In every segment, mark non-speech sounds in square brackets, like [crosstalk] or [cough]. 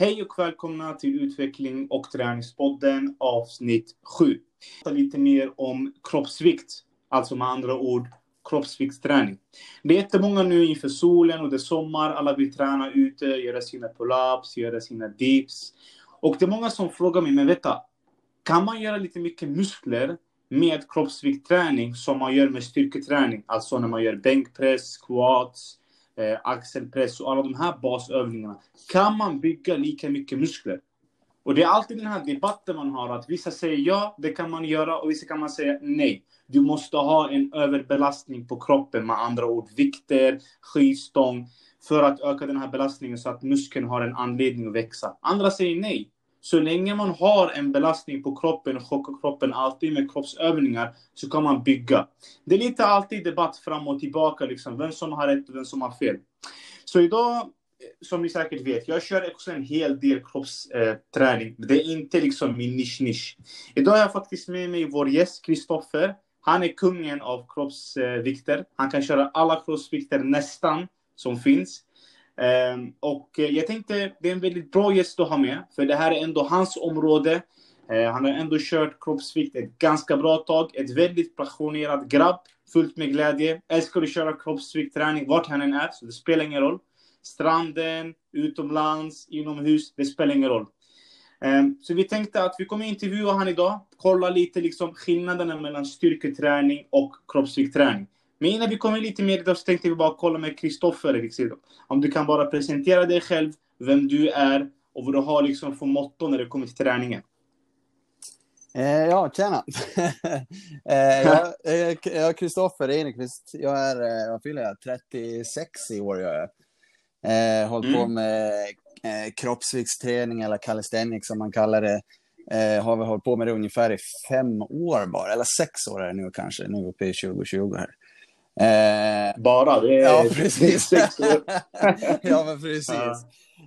Hej och välkomna till Utveckling och träningspodden avsnitt 7. Lite mer om kroppsvikt, alltså med andra ord kroppsviktsträning. Det är jättemånga nu inför solen och det är sommar, alla vill träna ute, göra sina pull-ups, göra sina dips. Och det är många som frågar mig, men vänta, kan man göra lite mycket muskler med kroppsviktträning som man gör med styrketräning? Alltså när man gör bänkpress, squats, eh, axelpress och alla de här basövningarna. Kan man bygga lika mycket muskler? Och det är alltid den här debatten man har, att vissa säger ja, det kan man göra, och vissa kan man säga nej. Du måste ha en överbelastning på kroppen, med andra ord vikter, skivstång, för att öka den här belastningen så att muskeln har en anledning att växa. Andra säger nej. Så länge man har en belastning på kroppen och chockar kroppen alltid med kroppsövningar så kan man bygga. Det är lite alltid debatt fram och tillbaka, liksom, vem som har rätt och vem som har fel. Så idag, eh, som ni säkert vet, jag kör också en hel del kroppsträning. det är inte liksom min nisch-nisch. Idag har jag faktiskt med mig vår gäst Kristoffer. Han är kungen av kroppsvikter. Han kan köra alla kroppsvikter nästan som finns. Ehm, och eh, jag tänkte det är en väldigt bra gäst att ha med, för det här är ändå hans område. Eh, han har ändå kört kroppsvikt ett ganska bra tag. Ett väldigt passionerad grabb, fullt med glädje. Älskar att köra kroppsviktträning vart han än är, så det spelar ingen roll. Stranden, utomlands, inomhus, det spelar ingen roll. Ehm, så vi tänkte att vi kommer intervjua han idag, kolla lite liksom skillnaderna mellan styrketräning och kroppsviktträning. Men innan vi kommer lite mer idag så tänkte vi bara kolla med Kristoffer. Om du kan bara presentera dig själv, vem du är och vad du har liksom för motto när det kommer till träningen. Eh, ja, tjena. [laughs] eh, jag är Kristoffer Enekvist. Jag är, eh, vad fyller jag, 36 i år. Jag är. Eh, hållit mm. på med eh, kroppsviktsträning eller calisthenics som man kallar det. Eh, har vi hållit på med det ungefär i fem år bara, eller sex år är det nu kanske, nu uppe i 2020 här. Eh, Bara? Det är, ja, [laughs] precis. [laughs] ja, men precis. Ja.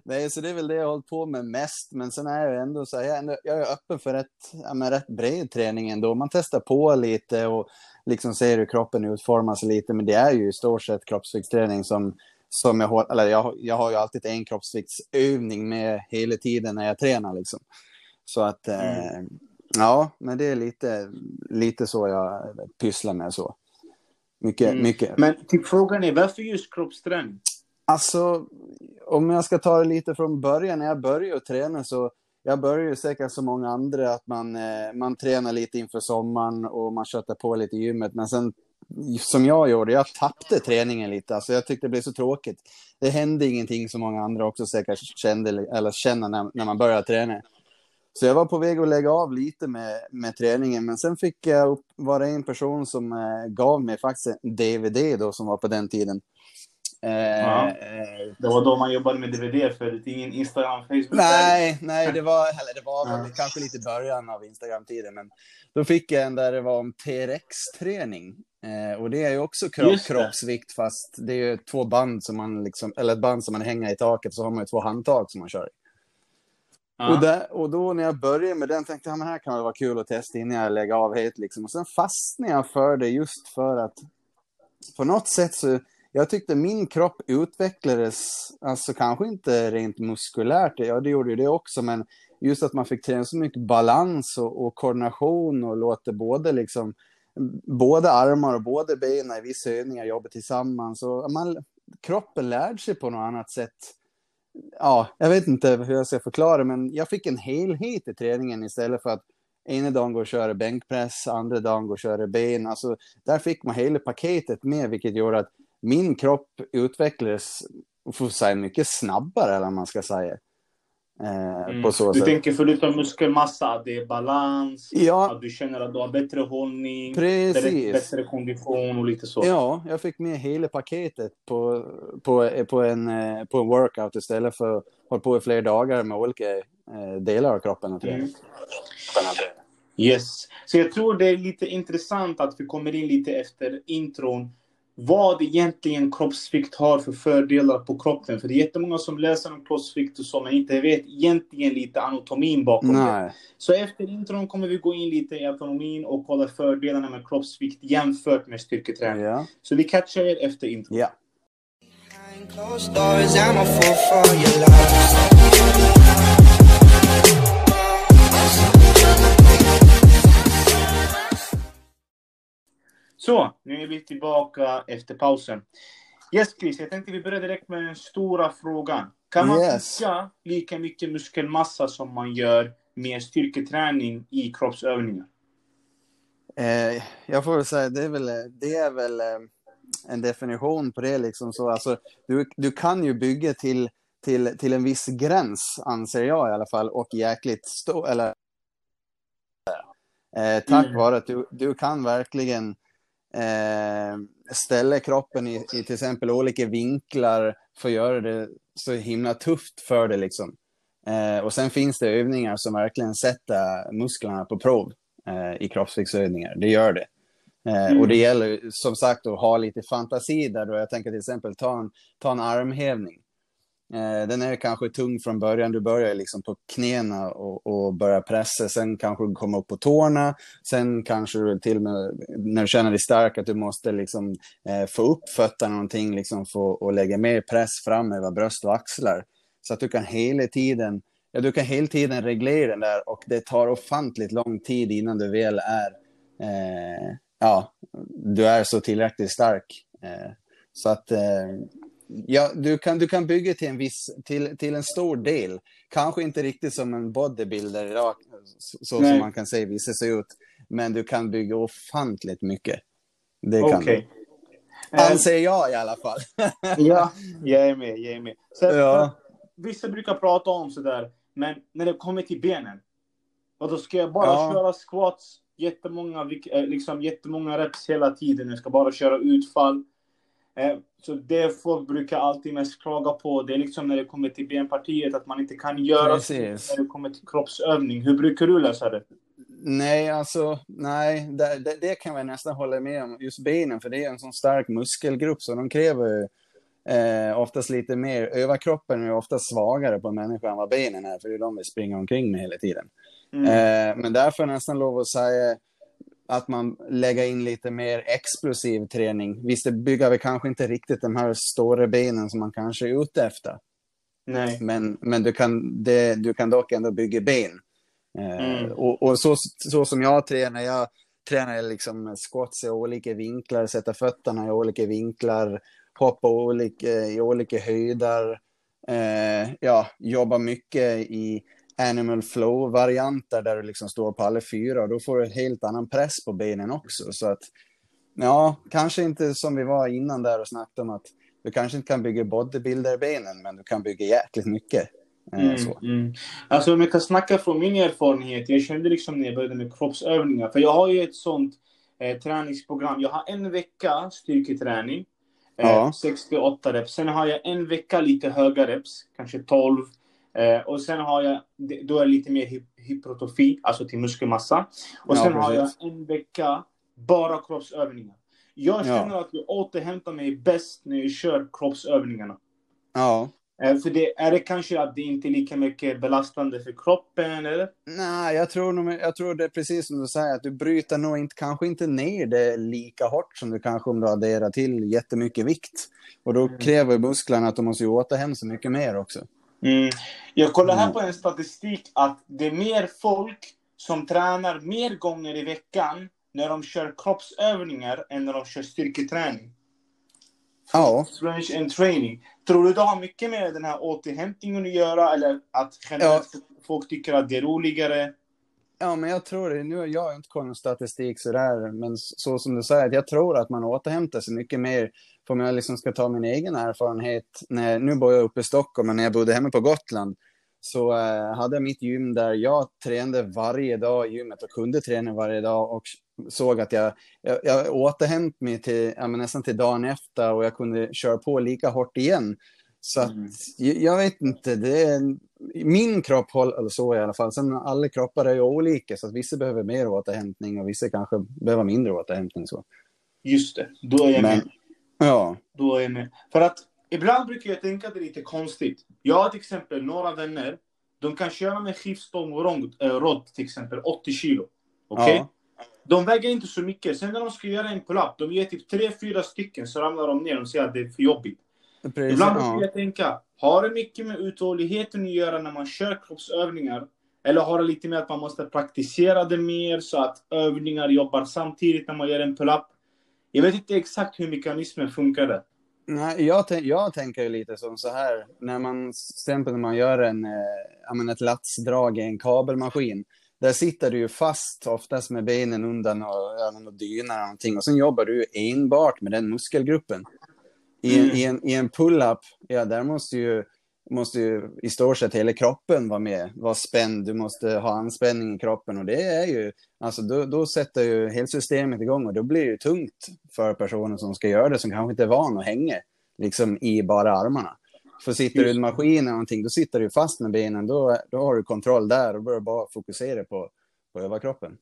Nej, så det är väl det jag har hållit på med mest. Men sen är jag ändå så här, jag är, ändå, jag är öppen för rätt, ja, men rätt bred träning ändå. Man testar på lite och liksom ser hur kroppen utformas lite. Men det är ju i stort sett kroppsviktsträning som, som jag har, eller jag, jag har ju alltid en kroppsviktsövning med hela tiden när jag tränar liksom. Så att, mm. eh, ja, men det är lite, lite så jag pysslar med så. Mycket, mm. mycket. Men till frågan är, varför just kroppsträning? Alltså, om jag ska ta det lite från början, när jag började träna så jag började ju säkert som många andra att man, eh, man tränar lite inför sommaren och man köttar på lite i gymmet. Men sen som jag gjorde, jag tappade träningen lite. Alltså jag tyckte det blev så tråkigt. Det hände ingenting som många andra också säkert kände eller känner när, när man börjar träna. Så jag var på väg att lägga av lite med, med träningen, men sen fick jag upp, var det en person som eh, gav mig faktiskt en DVD då, som var på den tiden. Eh, ja. Eh, det var då man jobbade med DVD för ingen Instagram, Facebook? Nej, nej det var, [laughs] eller det var väl kanske lite början av Instagram-tiden, men då fick jag en där det var om TRX-träning. Eh, och det är ju också kropp, kroppsvikt, fast det är ju två band som man liksom, eller ett band som man hänger i taket, så har man ju två handtag som man kör i. Och, där, och då när jag började med den tänkte jag, men här kan det vara kul att testa innan jag lägger av helt liksom. Och sen fastnade jag för det just för att på något sätt så, jag tyckte min kropp utvecklades, alltså kanske inte rent muskulärt, ja det gjorde ju det också, men just att man fick träna så mycket balans och, och koordination och låter både liksom, både armar och både benen i vissa övningar jobba tillsammans. Och man, kroppen lärde sig på något annat sätt ja, jag vet inte hur jag ska förklara, men jag fick en helhet i träningen istället för att ena dagen gå och köra bänkpress, andra dagen gå och köra ben. Alltså, där fick man hela paketet med, vilket gjorde att min kropp utvecklades får säga, mycket snabbare, eller vad man ska säga. Eh, mm. du sätt. tänker förutom muskelmassa, att det är balans, ja. att du känner att du har bättre hållning, Precis. bättre kondition och lite så. Ja, jag fick med hela paketet på, på, på, en, eh, på en workout istället för att hålla på i flera dagar med olika eh, delar av kroppen. Och mm. Yes, så jag tror det är lite intressant att vi kommer in lite efter intron vad egentligen kroppsvikt har för fördelar på kroppen. För det är jättemånga som läser om kroppsvikt och så, men inte vet egentligen lite anatomin bakom Nej. det. Så efter intron kommer vi gå in lite i anatomin och kolla fördelarna med kroppsvikt jämfört med styrketräning. Ja. Så vi catchar er efter intron. Ja. Så, nu är vi tillbaka efter pausen. Yes, Chris, jag tänkte vi börjar direkt med den stora frågan. Kan man Yes. bygga lika mycket muskelmassa som man gör med styrketräning i kroppsövningar? Eh, jag får väl säga, det är väl, det är väl eh, en definition på det. Liksom så. Alltså, du, du kan ju bygga till, till, till en viss gräns, anser jag i alla fall, och jäkligt stå, eller eh, Tack Mm. vare att du, du kan verkligen eh, ställa kroppen i, i till exempel olika vinklar för att göra det så himla tufft för dig. Liksom. Eh, och sen finns det övningar som verkligen sätter musklerna på prov eh, i kroppsviktsövningar. Det gör det. Mm. Och det gäller ju, som sagt att ha lite fantasi där. Då. Jag tänker till exempel ta en, ta en armhävning. Eh, den är kanske tung från början. Du börjar liksom på knäna och, och börjar pressa. Sen kanske du kommer upp på tårna. Sen kanske du till och med, när du känner dig stark, att du måste liksom, eh, få upp fötterna någonting liksom, för att lägga mer press fram över bröst och axlar. Så att du kan hela tiden, ja, du kan hela tiden reglera den där och det tar ofantligt lång tid innan du väl är, eh, ja, du är så tillräckligt stark. Eh, så att eh, Ja, du kan, du kan bygga till en viss, till, till en stor del. Kanske inte riktigt som en bodybuilder idag, så, så som man kan säga vissa ser ut. Men du kan bygga ofantligt mycket. Det kan Okej. du. Anser jag i alla fall. [laughs] Ja, jag är med. Jag är med. Så, Ja. Vissa brukar prata om sådär, men när det kommer till benen, och då ska jag bara Ja. köra squats, jättemånga, eh, liksom, jättemånga reps hela tiden. Jag ska bara köra utfall. Eh, Så det folk brukar alltid mest klaga på, det är liksom när det kommer till benpartiet, att man inte kan göra Precis. när det kommer till kroppsövning. Hur brukar du lösa det? Nej, alltså, nej, det, det, det kan jag nästan hålla med om. Just benen, för det är en sån stark muskelgrupp, så de kräver ju, eh, oftast lite mer. Överkroppen är ju ofta svagare på en människa än vad benen är, för det är de vi springer omkring med hela tiden. Mm. Eh, men därför nästan lov att säga att man lägger in lite mer explosiv träning. Visst, det bygger vi kanske inte riktigt de här stora benen som man kanske är ute efter. Nej. Men, men du, kan, det, du kan dock ändå bygga ben. Eh, Mm. Och, och så, så som jag tränar, jag tränar liksom squats i olika vinklar, sätta fötterna i olika vinklar, hoppa olika, i olika höjder. Eh, ja, jobba mycket i animal flow-varianter där du liksom står på alla fyra och då får du en helt annan press på benen också. Så att, ja, kanske inte som vi var innan där och snackade om att du kanske inte kan bygga bodybuilder-benen, men du kan bygga jäkligt mycket. Eh, Mm, mm. Alltså om jag kan snacka från min erfarenhet. Jag kände liksom när jag började med kroppsövningar. För jag har ju ett sånt eh, träningsprogram. Jag har en vecka styrketräning. Eh, Ja. 68 reps. Sen har jag en vecka lite höga reps. Kanske 12. Eh, och sen har jag, då är det lite mer hypertrofi, alltså till muskelmassa. Och Ja, sen har jag precis. en vecka bara kroppsövningar. Jag Ja. känner att jag återhämtar mig bäst när jag kör kroppsövningarna. Ja. Eh, För det, är det kanske att det inte är lika mycket belastande för kroppen, eller? Nej, jag tror, nog, jag tror det är precis som du säger, att du bryter nog inte, kanske inte ner det lika hårt som du kanske om du adderar till jättemycket vikt. Och då Mm. kräver musklerna att de måste återhämta sig mycket mer också. Mm. Jag kollar här Mm. på en statistik att det är mer folk som tränar mer gånger i veckan när de kör kroppsövningar än när de kör styrketräning. Ja. Strength and training. Tror du det har mycket med den här återhämtningen att göra eller att generellt folk tycker att det är roligare? Ja, men jag tror det. Nu har jag inte koll på statistik sådär, men så som du säger, jag tror att man återhämtar sig mycket mer. Om jag liksom ska ta min egen erfarenhet, när, nu bor jag uppe i Stockholm, men när jag bodde hemma på Gotland så eh, hade jag mitt gym där jag tränade varje dag i gymmet och kunde träna varje dag och såg att jag, jag, jag återhämtade mig till, ja, nästan till dagen efter och jag kunde köra på lika hårt igen. Så att, Mm. jag, jag vet inte, det är, min kropp håller så i alla fall. Sen alla kroppar är ju olika, så att vissa behöver mer återhämtning och vissa kanske behöver mindre återhämtning. Så. Just det, då är jag Men, med. Ja, Då är jag med. För att ibland brukar jag tänka att det är lite konstigt. Jag har till exempel några vänner. De kan köra med skivstång och äh, rodd till exempel 80 kilo. Okej? Ja. De väger inte så mycket. Sen när de ska göra en pull-up, de ger typ 3-4 stycken så ramlar de ner och säger att det är för jobbigt. precis. Ibland brukar Ja. jag tänka, har det mycket med uthålligheten att göra när man kör kroppsövningar? Eller har det lite med att man måste praktisera det mer så att övningar jobbar samtidigt när man gör en pull-up? Jag vet inte exakt hur mekanismen funkade. Nej, jag, jag tänker lite som så här, när man, till när man gör en, eh, ett latsdrag i en kabelmaskin, där sitter du ju fast oftast med benen undan och, och dyna eller någonting och sen jobbar du enbart med den muskelgruppen. I, mm. i en, i en pull-up, ja där måste ju, måste ju i stort sett hela kroppen vara med, vara spänd, du måste ha anspänning i kroppen och det är ju, alltså då, då sätter ju hela systemet igång och då blir det tungt för personen som ska göra det som kanske inte är van att hänga liksom i bara armarna. För sitter du i en maskin eller någonting, då sitter du fast med benen, då, då har du kontroll där och börjar bara fokusera på, på överkroppen.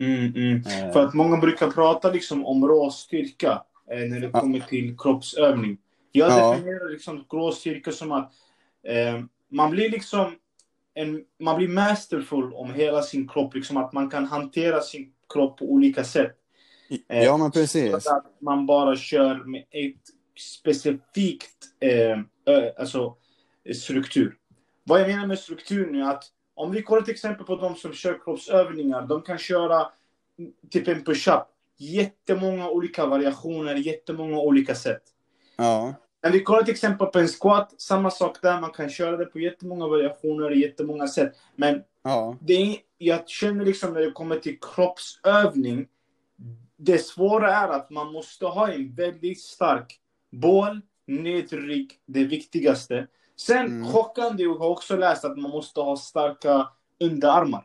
Mm, mm. Eh. För att många brukar prata liksom om rå styrka eh, när det kommer till kroppsövning. Jag ja. definierar liksom rå styrka som att eh, man blir liksom en, man blir masterful om hela sin kropp, liksom att man kan hantera sin kropp på olika sätt. Eh, ja, men precis. Så att man bara kör med ett specifikt eh, alltså, struktur. Vad jag menar med struktur nu är att om vi kollar till exempel på de som kör kroppsövningar, de kan köra typ en push-up. Jättemånga olika variationer, jättemånga olika sätt. Ja. Men vi kollar till exempel på en squat, samma sak där. Man kan köra det på jättemånga variationer, jättemånga sätt. Men ja. det är, jag känner liksom när det kommer till kroppsövning, det svåra är att man måste ha en väldigt stark bål, nedrygg, det viktigaste. Sen mm. chockande, jag har också läst att man måste ha starka underarmar.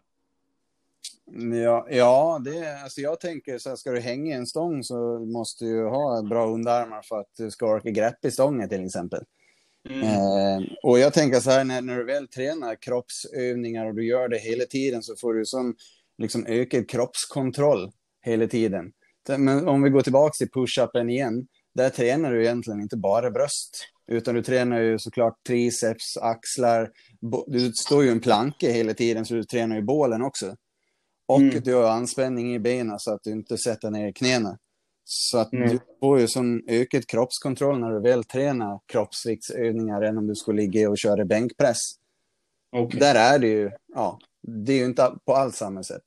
Ja, ja det, alltså jag tänker så här, ska du hänga i en stång så måste du ha bra underarmar för att du ska orka grepp i stången till exempel. Mm. Eh, och jag tänker så här, när, när du väl tränar kroppsövningar och du gör det hela tiden så får du sån liksom ökad kroppskontroll hela tiden. Men om vi går tillbaka till push-upen igen, där tränar du egentligen inte bara bröst, utan du tränar ju såklart triceps, axlar. Du står ju en planka hela tiden, så du tränar ju bålen också. Och mm. du har anspänning i benen så att du inte sätter ner knäna. Så att mm. du får ju sån ökad kroppskontroll när du väl tränar kroppsviktsövningar än om du skulle ligga och köra bänkpress. Okay. Där är det ju, ja, det är ju inte på allt samma sätt.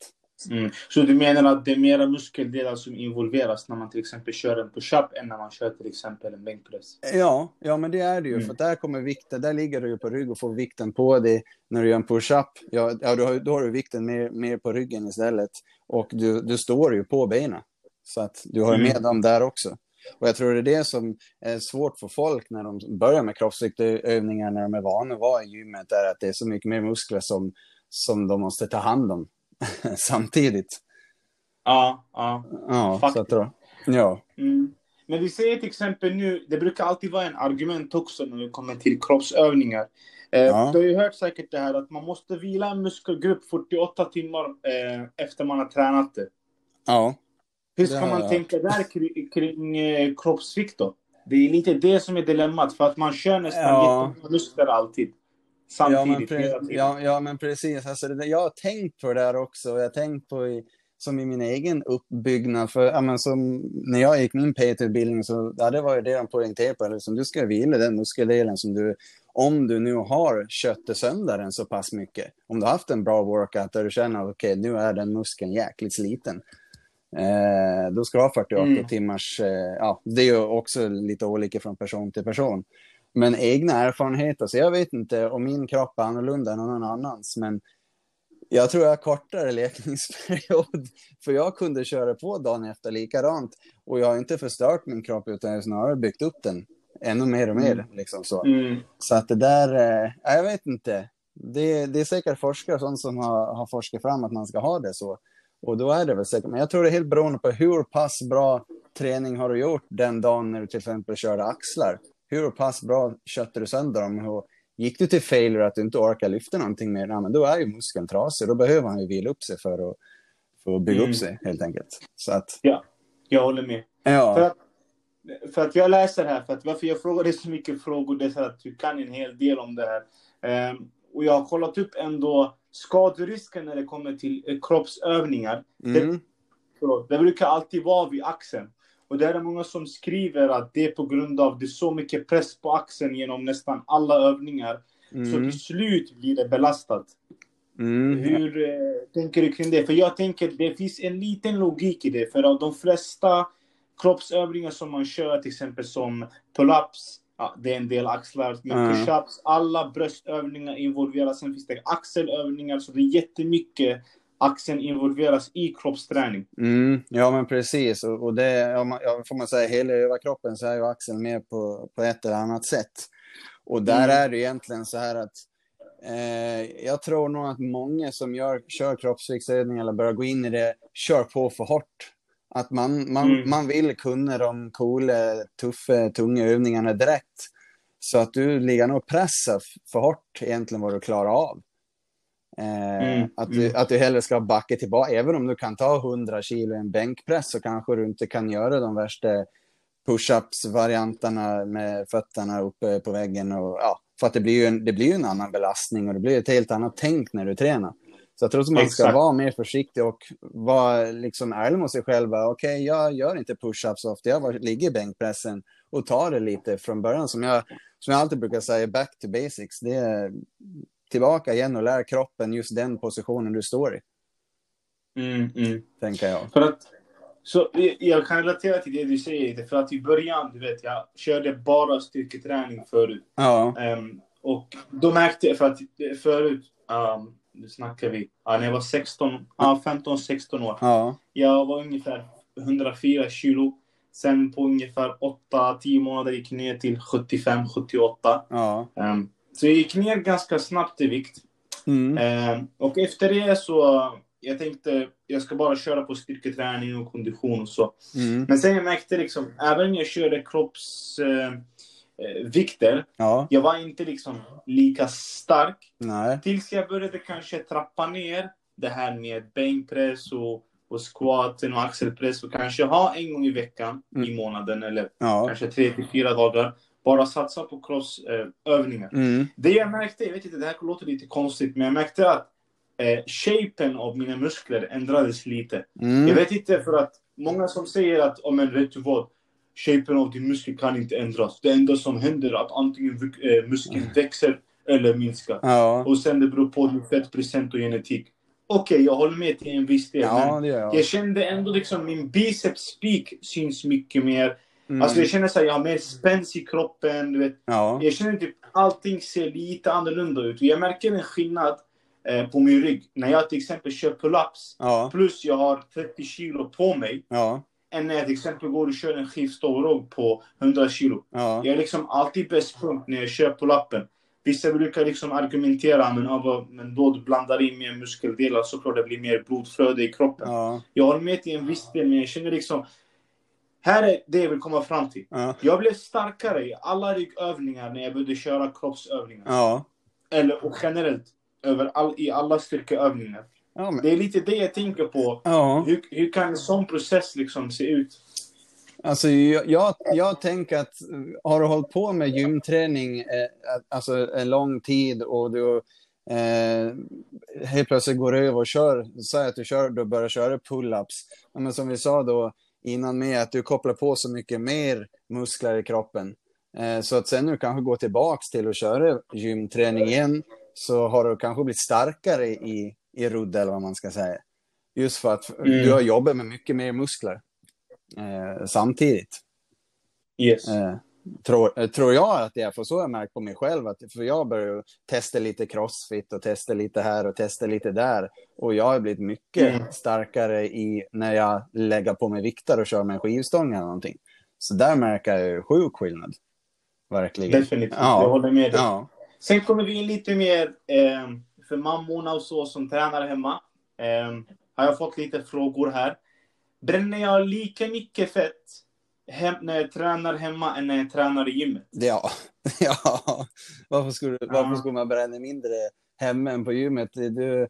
Mm. Så du menar att det är mera muskeldelar som involveras när man till exempel kör en push-up än när man kör till exempel en bänkpress? Ja, ja men det är det ju. Mm. För där kommer vikten, där ligger du ju på rygg och får vikten på dig när du gör en push-up. Ja, ja då, har, då har du vikten mer, mer på ryggen istället. Och du, du står ju på benen. Så att du har mm. med dem där också. Och jag tror det är det som är svårt för folk när de börjar med kroppsviktövningar när de är vana att vara i gymmet, är att det är så mycket mer muskler som, som de måste ta hand om [laughs] samtidigt. Ja, ja. Ja, Faktiskt. så att då, ja. Mm. Men vi säger till exempel nu, det brukar alltid vara en argument också när det kommer till kroppsövningar. Eh, ja. Du har ju hört säkert det här att man måste vila en muskelgrupp 48 timmar eh, efter man har tränat det. Ja. Hur ska man tänka där kring, kring eh, kroppsvikt då? Det är lite det som är dilemmat, för att man kör nästan ja. jättemånga muskler alltid. Samtidigt. Ja, men, ja, ja, men precis. Alltså, det, jag har tänkt på det där också. Jag har tänkt på i, som i min egen uppbyggnad. För, ja, men som, när jag gick min PT-utbildning så ja, det var ju det de poängterade på. Liksom, du ska vila den muskeldelen som du, om du nu har kött sönder den så pass mycket. Om du har haft en bra workout där du känner att okay, nu är den muskeln jäkligt sliten. Eh, då ska du ha 48 mm. timmars, eh, ja, det är ju också lite olika från person till person. Men egna erfarenheter, så jag vet inte om min kropp är annorlunda än någon annans, men jag tror jag har kortare [laughs] lekningsperiod, för jag kunde köra på dagen efter likadant och jag har inte förstört min kropp utan jag har snarare byggt upp den ännu mer och mer. Mm. Liksom så. Mm. så att det där, eh, jag vet inte. Det, det är säkert forskare sånt som har, har forskat fram att man ska ha det så. Och då är det väl säkert, men jag tror det är helt beroende på hur pass bra träning har du gjort den dagen när du till exempel körde axlar hur pass bra köttar du sönder dem? Och gick du till failure att du inte orkar lyfta någonting mer, ja, men då är ju muskeln trasig. Då behöver han ju vila upp sig för att, för att bygga mm. upp sig helt enkelt. Så att... Ja, jag håller med. Ja. För, att, för att jag läser här, för att varför jag frågar dig så mycket frågor, det är att du kan en hel del om det här. Um, och jag har kollat upp ändå skaderisken när det kommer till kroppsövningar. Mm. Det, det brukar alltid vara vid axeln. Och det är många som skriver att det är på grund av det är så mycket press på axeln genom nästan alla övningar. Mm. Så till slut blir det belastat. Mm. Hur eh, tänker du kring det? För jag tänker det finns en liten logik i det. För de flesta kroppsövningar som man kör, till exempel som pull-ups, ja, det är en del axlar, men mm. push-ups, alla bröstövningar involveras. Sen finns det axelövningar, så det är jättemycket axeln involveras i kroppsträning. Mm, ja, men precis. Och, och det, ja, man, ja, får man säga, hela överkroppen så är ju axeln med på, på ett eller annat sätt. Och där mm. är det egentligen så här att eh, jag tror nog att många som gör, kör kroppsviktsövningar eller börjar gå in i det, kör på för hårt. Att man, man, mm. man vill kunna de coola, tuffa, tunga övningarna direkt. Så att du ligger nog och pressar för hårt egentligen vad du klarar av. Eh, mm, att, du, mm. att du hellre ska backa tillbaka. Även om du kan ta 100 kilo i en bänkpress så kanske du inte kan göra de värsta push-ups-varianterna med fötterna uppe på väggen. Och, ja, för att det blir, ju en, det blir en annan belastning och det blir ett helt annat tänk när du tränar. Så jag tror att man ska Exakt. vara mer försiktig och vara liksom ärlig mot sig själv. Okej, okay, jag gör inte push-ups ofta. Jag ligger i bänkpressen och tar det lite från början. Som jag, som jag alltid brukar säga, back to basics. Det är tillbaka igen och lär kroppen just den positionen du står i. Mm, mm. Tänker jag. För att, så jag kan relatera till det du säger, för att i början, du vet, jag körde bara styrketräning förut. Ja. Um, och då märkte jag, för att förut, um, nu snackar vi, uh, när jag var 16, uh, 15-16 år. Ja. Jag var ungefär 104 kilo. Sen på ungefär 8-10 månader gick ner till 75-78. Ja. Um, så jag gick ner ganska snabbt i vikt. Mm. Eh, och efter det så, jag tänkte, jag ska bara köra på styrketräning och kondition och så. Mm. Men sen jag märkte liksom, även när jag körde kroppsvikter, eh, eh ja. jag var inte liksom lika stark. Nej. Tills jag började kanske trappa ner det här med bänkpress och, och squaten och axelpress och kanske ha en gång i veckan mm. i månaden eller ja. kanske tre till fyra dagar bara satsa på crossövningar. Mm. Det jag märkte, jag vet inte, det här låter lite konstigt, men jag märkte att eh, shapen av mina muskler ändrades lite. Mm. Jag vet inte, för att många som säger att, oh, men vet du vad, shapen av din muskel kan inte ändras. Det enda som händer är att antingen eh, muskeln mm. växer eller minskar. Ja. Och sen det beror på din fettprocent och genetik. Okej, okay, jag håller med till en viss del, ja, men jag. jag. kände ändå liksom min biceps peak syns mycket mer. Mm. Alltså jag känner att jag har mer spänst i kroppen. Du vet. Ja. Jag känner typ allting ser lite annorlunda ut. Jag märker en skillnad eh, på min rygg. När jag till exempel kör pull-ups ja. plus jag har 30 kilo på mig. Ja. Än när jag till exempel går och kör en skivstång på 100 kilo. Ja. Jag är liksom alltid bäst punkt när jag kör pull-upen. Vissa brukar liksom argumentera, men, av, men då du blandar in mer muskeldelar såklart det blir mer blodflöde i kroppen. Ja. Jag håller med till en viss del, men jag känner liksom här är det jag vill komma fram till. Ja. Jag blev starkare i alla ryggövningar när jag började köra kroppsövningar. Ja. Eller och generellt över all, i alla styrkeövningar. Ja, men... Det är lite det jag tänker på. Ja. Hur, hur kan en sån process liksom se ut? Alltså, jag, jag, jag tänker att har du hållit på med gymträning eh, alltså en lång tid och du eh, helt plötsligt går över och kör, säg att du kör, du börjar köra pull-ups. men som vi sa då, innan med att du kopplar på så mycket mer muskler i kroppen. Eh, så att sen du kanske går tillbaks till att köra gymträning igen så har du kanske blivit starkare i, i rudd eller vad man ska säga. Just för att mm. du har jobbat med mycket mer muskler eh, samtidigt. Yes. Eh, tror, eh, tror jag att det är, för så har jag märkt på mig själv, att för jag börjar testa lite crossfit och testa lite här och testa lite där. Och jag har blivit mycket mm. starkare i när jag lägger på mig vikter och kör med en skivstång eller någonting. Så där märker jag sjuk skillnad. Verkligen. Definitivt, ja. jag håller med dig. Ja. Sen kommer vi in lite mer eh, för mammorna och så som tränar hemma. Eh, har jag fått lite frågor här. Bränner jag lika mycket fett hem, när jag tränar hemma än när jag tränar i gymmet. Ja, [laughs] ja. Varför, skulle, varför skulle man bränna mindre hemma än på gymmet? Du,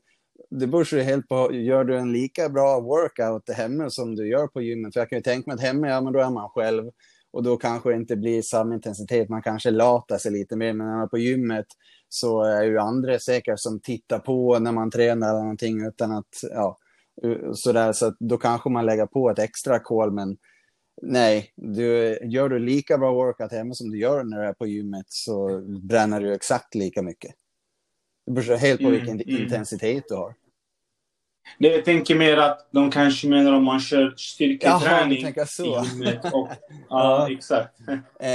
det beror ju helt på, gör du en lika bra workout hemma som du gör på gymmet? För jag kan ju tänka mig att hemma, ja men då är man själv och då kanske det inte blir samma intensitet. Man kanske latar sig lite mer, men när man är på gymmet så är ju andra säkert som tittar på när man tränar eller någonting utan att, ja, sådär. Så att då kanske man lägger på ett extra kol, men Nej, du, gör du lika bra workout hemma som du gör när du är på gymmet så bränner du exakt lika mycket. Det beror helt på mm, vilken mm. intensitet du har. Det jag tänker mer att de kanske menar om man kör styrketräning. Jaha, så. Och, [laughs] ja, exakt. Eh,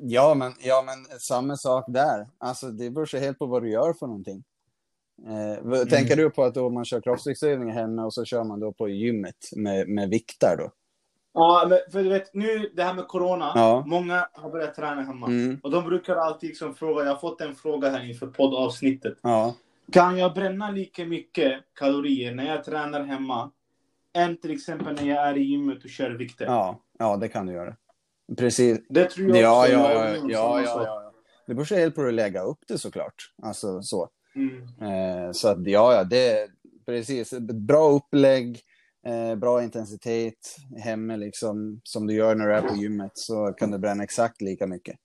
ja, men, ja, men samma sak där. Alltså, det beror sig helt på vad du gör för någonting. Eh, mm. Tänker du på att då man kör kroppsviktsövningar hemma och så kör man då på gymmet med, med vikter då? Ja, men för du vet nu det här med corona. Ja. Många har börjat träna hemma mm. och de brukar alltid liksom fråga. Jag har fått en fråga här inför poddavsnittet. Ja. Kan jag bränna lika mycket kalorier när jag tränar hemma än till exempel när jag är i gymmet och kör vikter? Ja, ja det kan du göra. Precis. Det tror jag ja, också. Ja, ja, ja, ja, ja, Det beror helt på hur du lägger upp det såklart. Alltså så. Mm. Eh, så att ja, ja, det är precis. Bra upplägg, eh, bra intensitet hemma liksom. Som du gör när du är på gymmet så kan du bränna exakt lika mycket.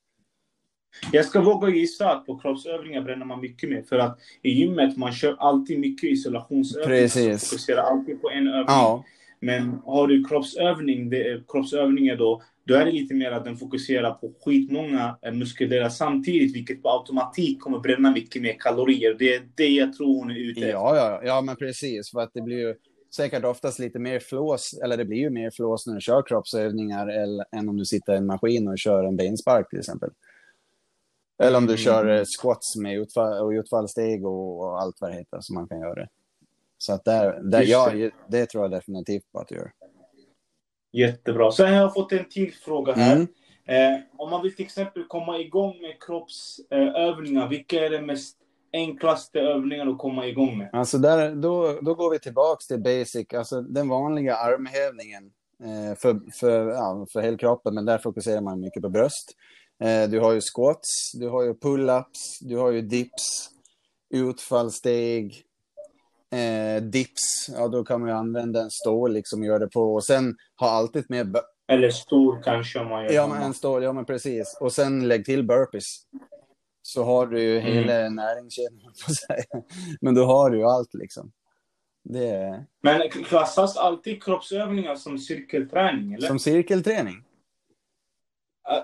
Jag ska våga gissa att på kroppsövningar bränner man mycket mer. För att i gymmet man kör alltid mycket isolationsövningar. Precis. fokuserar alltid på en övning. Ja. Men har du kroppsövning, det kroppsövningar då, då är det lite mer att den fokuserar på skitmånga muskeldelar samtidigt, vilket på automatik kommer bränna mycket mer kalorier. Det är det jag tror hon är ute efter. Ja, ja, ja, men precis. För att det blir ju säkert oftast lite mer flås, eller det blir ju mer flås när du kör kroppsövningar eller, än om du sitter i en maskin och kör en benspark till exempel. Eller om du mm. kör eh, squats med utfall, och utfallssteg och, och, allt vad det heter som man kan göra. Så att där, där ja, det. det tror jag definitivt på att du gör. Jättebra. Sen har jag fått en till fråga här. Mm. Eh, om man vill till exempel komma igång med kroppsövningar, eh, vilka är de mest enklaste övningar att komma igång med? Alltså där, då, då går vi tillbaks till basic, alltså den vanliga armhävningen eh, för, för, ja, för hela kroppen, men där fokuserar man mycket på bröst. Eh, du har ju squats, du har ju pull-ups, du har ju dips, utfallssteg, eh, dips. Ja, då kan man ju använda en stål liksom och göra det på. Och sen ha alltid med... Eller stor kanske man gör Ja, men en stål, ja men precis. Och sen lägg till burpees. Så har du ju mm. hela näringskedjan, på sig. Men då har du ju allt liksom. Det... Men klassas alltid kroppsövningar som cirkelträning? Eller? Som cirkelträning?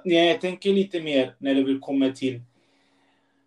Nej, jag tänker lite mer när det kommer till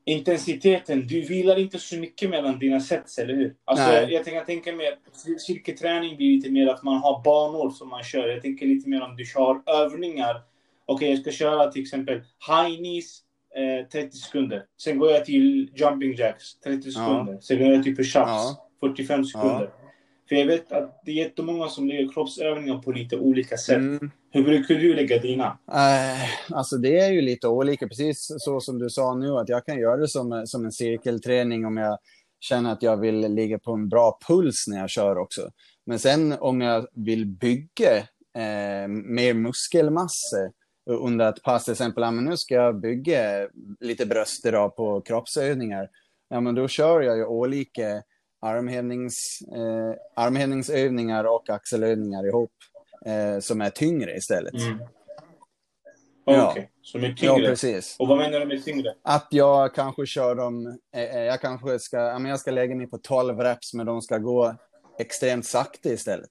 intensiteten. Du vilar inte så mycket mellan dina sets, eller hur? Alltså, jag, jag, tänker, jag tänker mer, cirkelträning blir lite mer att man har banor som man kör. Jag tänker lite mer om du kör övningar. Okej, okay, jag ska köra till exempel high knees eh, 30 sekunder. Sen går jag till jumping jacks 30 sekunder. Ja. Sen går jag till push-ups ja. 45 sekunder. Ja. För jag vet att det är jättemånga som lägger kroppsövningar på lite olika sätt. Mm. Hur brukar du lägga dina? Uh, alltså det är ju lite olika, precis så som du sa nu, att jag kan göra det som, som en cirkelträning om jag känner att jag vill ligga på en bra puls när jag kör också. Men sen om jag vill bygga eh, mer muskelmassa under ett pass, till exempel, ja, men nu ska jag bygga lite bröst idag på kroppsövningar. Ja, men då kör jag ju olika armhävnings, eh, armhävningsövningar och axelövningar ihop eh, som är tyngre istället. Mm. Okej, okay. ja. som är tyngre? Ja, precis. Och vad menar du med tyngre? Att jag kanske kör dem, eh, eh jag kanske ska, ja, men jag ska lägga mig på 12 reps, men de ska gå extremt sakta istället.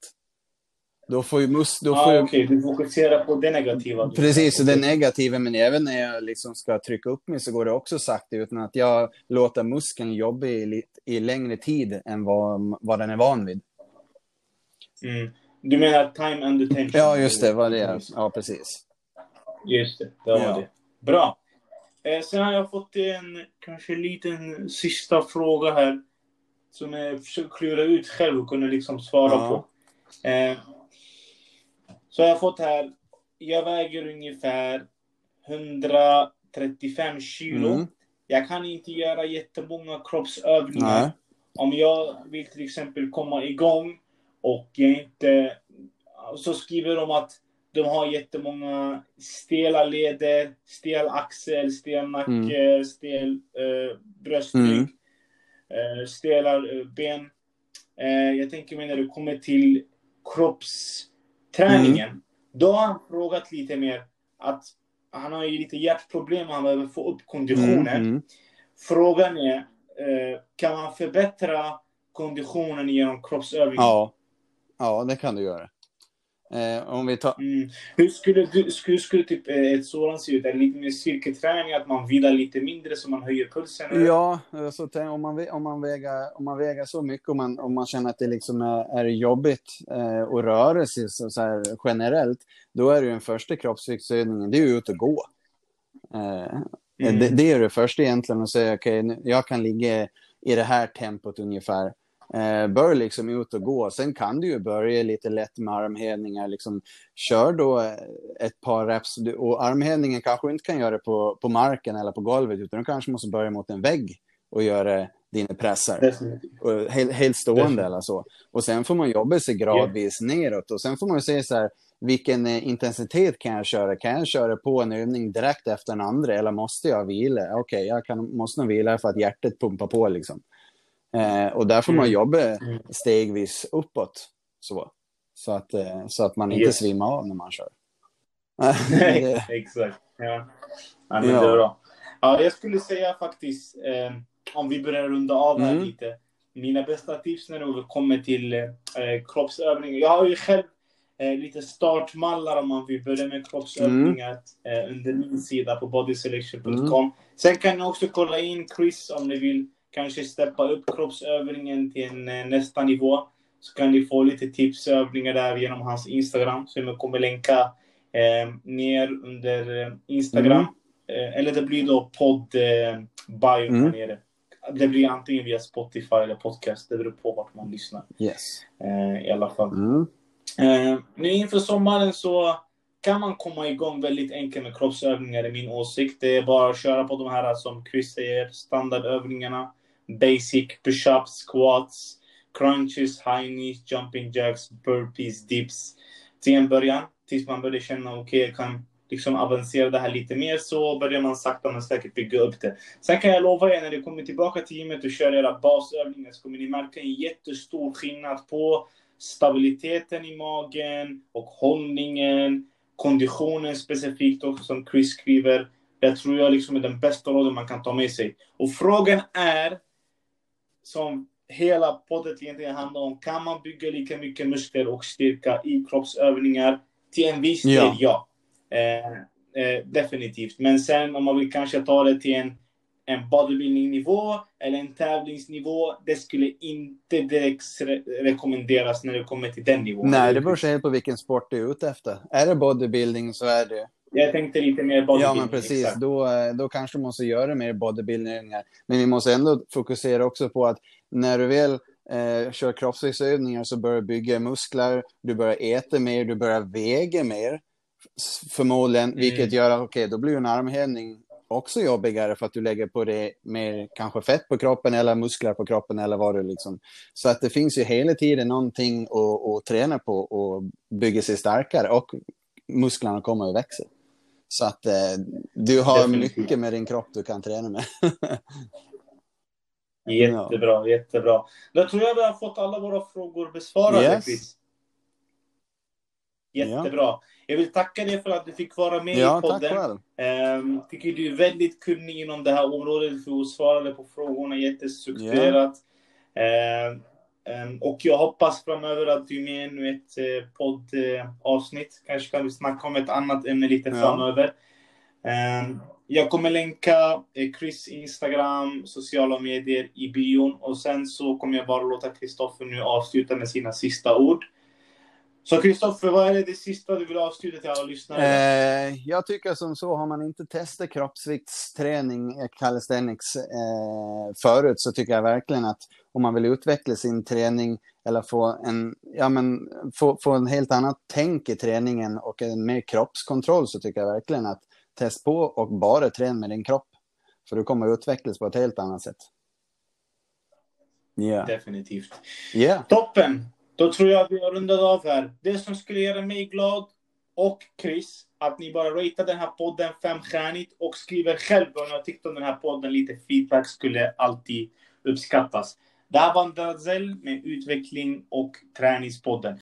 Då får ju mus... Då ah, får. Okej, okay. du fokuserar på det negativa. Precis, det negativa, men även när jag liksom ska trycka upp mig så går det också sakta utan att jag låter muskeln jobba i, i längre tid än vad, vad den är van vid. Mm. Du menar time and attention? Ja, just det, vad det är. Ja, precis. Just det, det var ja. det. Bra. Eh, sen har jag fått en kanske liten sista fråga här. Som jag försöker klura ut själv och kunna liksom svara ja. på. Eh, så jag har fått här. Jag väger ungefär 135 kilo. Mm. Jag kan inte göra jättemånga kroppsövningar. Nej. Om jag vill till exempel komma igång och jag inte... Så skriver de att de har jättemånga stela leder, stel axel, stel nacke, mm. stel uh, bröstrygg, mm. uh, stela uh, ben. Uh, jag tänker mig när det kommer till kroppsträningen. Mm. Då har han frågat lite mer att han har ju lite hjärtproblem och han behöver få upp konditionen. Mm. mm. Frågan är, kan man förbättra konditionen genom kroppsövningar? Ja. Ja, det kan du göra. Eh, om vi tar... Mm. Hur skulle, du, skulle, skulle typ eh, ett sådant se ut? Är det lite mer styrketräning, att man vilar lite mindre så man höjer pulsen? Eller? Ja, alltså, om, man, om, man väger, om man väger så mycket och man, om man känner att det liksom är, är jobbigt eh, att röra sig så, så här, generellt, då är det den första kroppsviktsövningen, det är ju ut och gå. Eh, mm. det, det, är det första egentligen, att säga okej, okay, jag kan ligga i det här tempot ungefär. Eh, bör liksom ut och gå. Sen kan du ju börja lite lätt med armhävningar. Liksom, kör då ett par reps. Och armhävningen kanske inte kan göra på, på marken eller på golvet, utan du kanske måste börja mot en vägg och göra dina pressar. Helt, helt stående eller så. Och sen får man jobba sig gradvis yeah. neråt. Och sen får man se så här, vilken eh, intensitet kan jag köra? Kan jag köra på en övning direkt efter en andra eller måste jag vila? Okej, okay, jag kan, måste nog vila för att hjärtat pumpar på liksom. Eh, och där får man mm. jobba mm. stegvis uppåt. Så, så, att, eh, så att man inte yes. svimmar av när man kör. [laughs] Exakt. Ja. Ja, men ja. Det är bra. Ja, jag skulle säga faktiskt, eh, om vi börjar runda av här mm. lite. Mina bästa tips när det kommer till eh, kroppsövningar. Jag har ju själv eh, lite startmallar om man vill börja med kroppsövningar mm. eh, under min sida på bodyselection.com. Mm. Sen kan ni också kolla in Chris om ni vill kanske steppa upp kroppsövningen till en eh, nästa nivå. Så kan ni få lite tipsövningar där genom hans Instagram som jag kommer länka eh, ner under eh, Instagram. Mm. Eh, eller det blir då podd eh, bio mm. nere. Det blir antingen via Spotify eller podcast. Det beror på vart man lyssnar. Yes. Eh, I alla fall. Mm. Eh, nu inför sommaren så kan man komma igång väldigt enkelt med kroppsövningar i min åsikt. Det är bara att köra på de här som Chris säger, standardövningarna basic push-ups, squats, crunches, high knees, jumping jacks, burpees, dips. Till en början, tills man börjar känna okej, okay, jag kan liksom avancera det här lite mer så börjar man sakta men säkert bygga upp det. Sen kan jag lova er, när ni kommer tillbaka till gymmet och kör era basövningar så kommer ni märka en jättestor skillnad på stabiliteten i magen och hållningen, konditionen specifikt också som Chris skriver. Det tror jag liksom är den bästa råden man kan ta med sig. Och frågan är som hela podden egentligen handlar om. Kan man bygga lika mycket muskler och styrka i kroppsövningar? Till en viss del, ja. ja. Eh, eh, definitivt. Men sen om man vill kanske ta det till en, en bodybuilding-nivå eller en tävlingsnivå. Det skulle inte direkt re rekommenderas när det kommer till den nivån. Nej, det beror helt på vilken sport du är ute efter. Är det bodybuilding så är det jag tänkte lite mer bodybuilding. Ja, men precis. Då, då kanske du måste göra mer bodybuilding. Men vi måste ändå fokusera också på att när du väl eh, kör kroppsviktsövningar så börjar du bygga muskler, du börjar äta mer, du börjar väga mer. Förmodligen, mm. vilket gör att okej, okay, då blir en armhävning också jobbigare för att du lägger på det mer kanske fett på kroppen eller muskler på kroppen eller vad du liksom. Så att det finns ju hela tiden någonting att, att träna på och bygga sig starkare och musklerna kommer att växa. Så att eh, du har Definitivt. mycket med din kropp du kan träna med. [laughs] jättebra, ja. jättebra. Då tror jag vi har fått alla våra frågor besvarade, yes. Chris. Jättebra. Ja. Jag vill tacka dig för att du fick vara med ja, i podden. Um, tycker du är väldigt kunnig inom det här området. Du svarade på frågorna jättestrukturerat. Um, Um, och jag hoppas framöver att du är med ännu ett uh, poddavsnitt. Uh, Kanske kan vi snacka om ett annat ämne lite ja. framöver. Um, jag kommer länka uh, Chris Instagram, sociala medier i bion. Och sen så kommer jag bara låta Kristoffer nu avsluta med sina sista ord. Så Kristoffer, vad är det, det sista du vill avsluta till alla lyssnare? Eh, jag tycker som så, har man inte testat kroppsviktsträning, eh, calisthenics, eh, förut så tycker jag verkligen att om man vill utveckla sin träning eller få en, ja, men, få, få en helt annat tänk i träningen och en mer kroppskontroll så tycker jag verkligen att test på och bara träna med din kropp. För du kommer utvecklas på ett helt annat sätt. Yeah. Definitivt. Yeah. Toppen! Då tror jag att vi har rundat av här. Det som skulle göra mig glad och Chris, att ni bara ratear den här podden femstjärnigt och skriver själv vad ni har tyckt om den här podden. Lite feedback skulle alltid uppskattas. Det här var en Drazell med utveckling och träningspodden.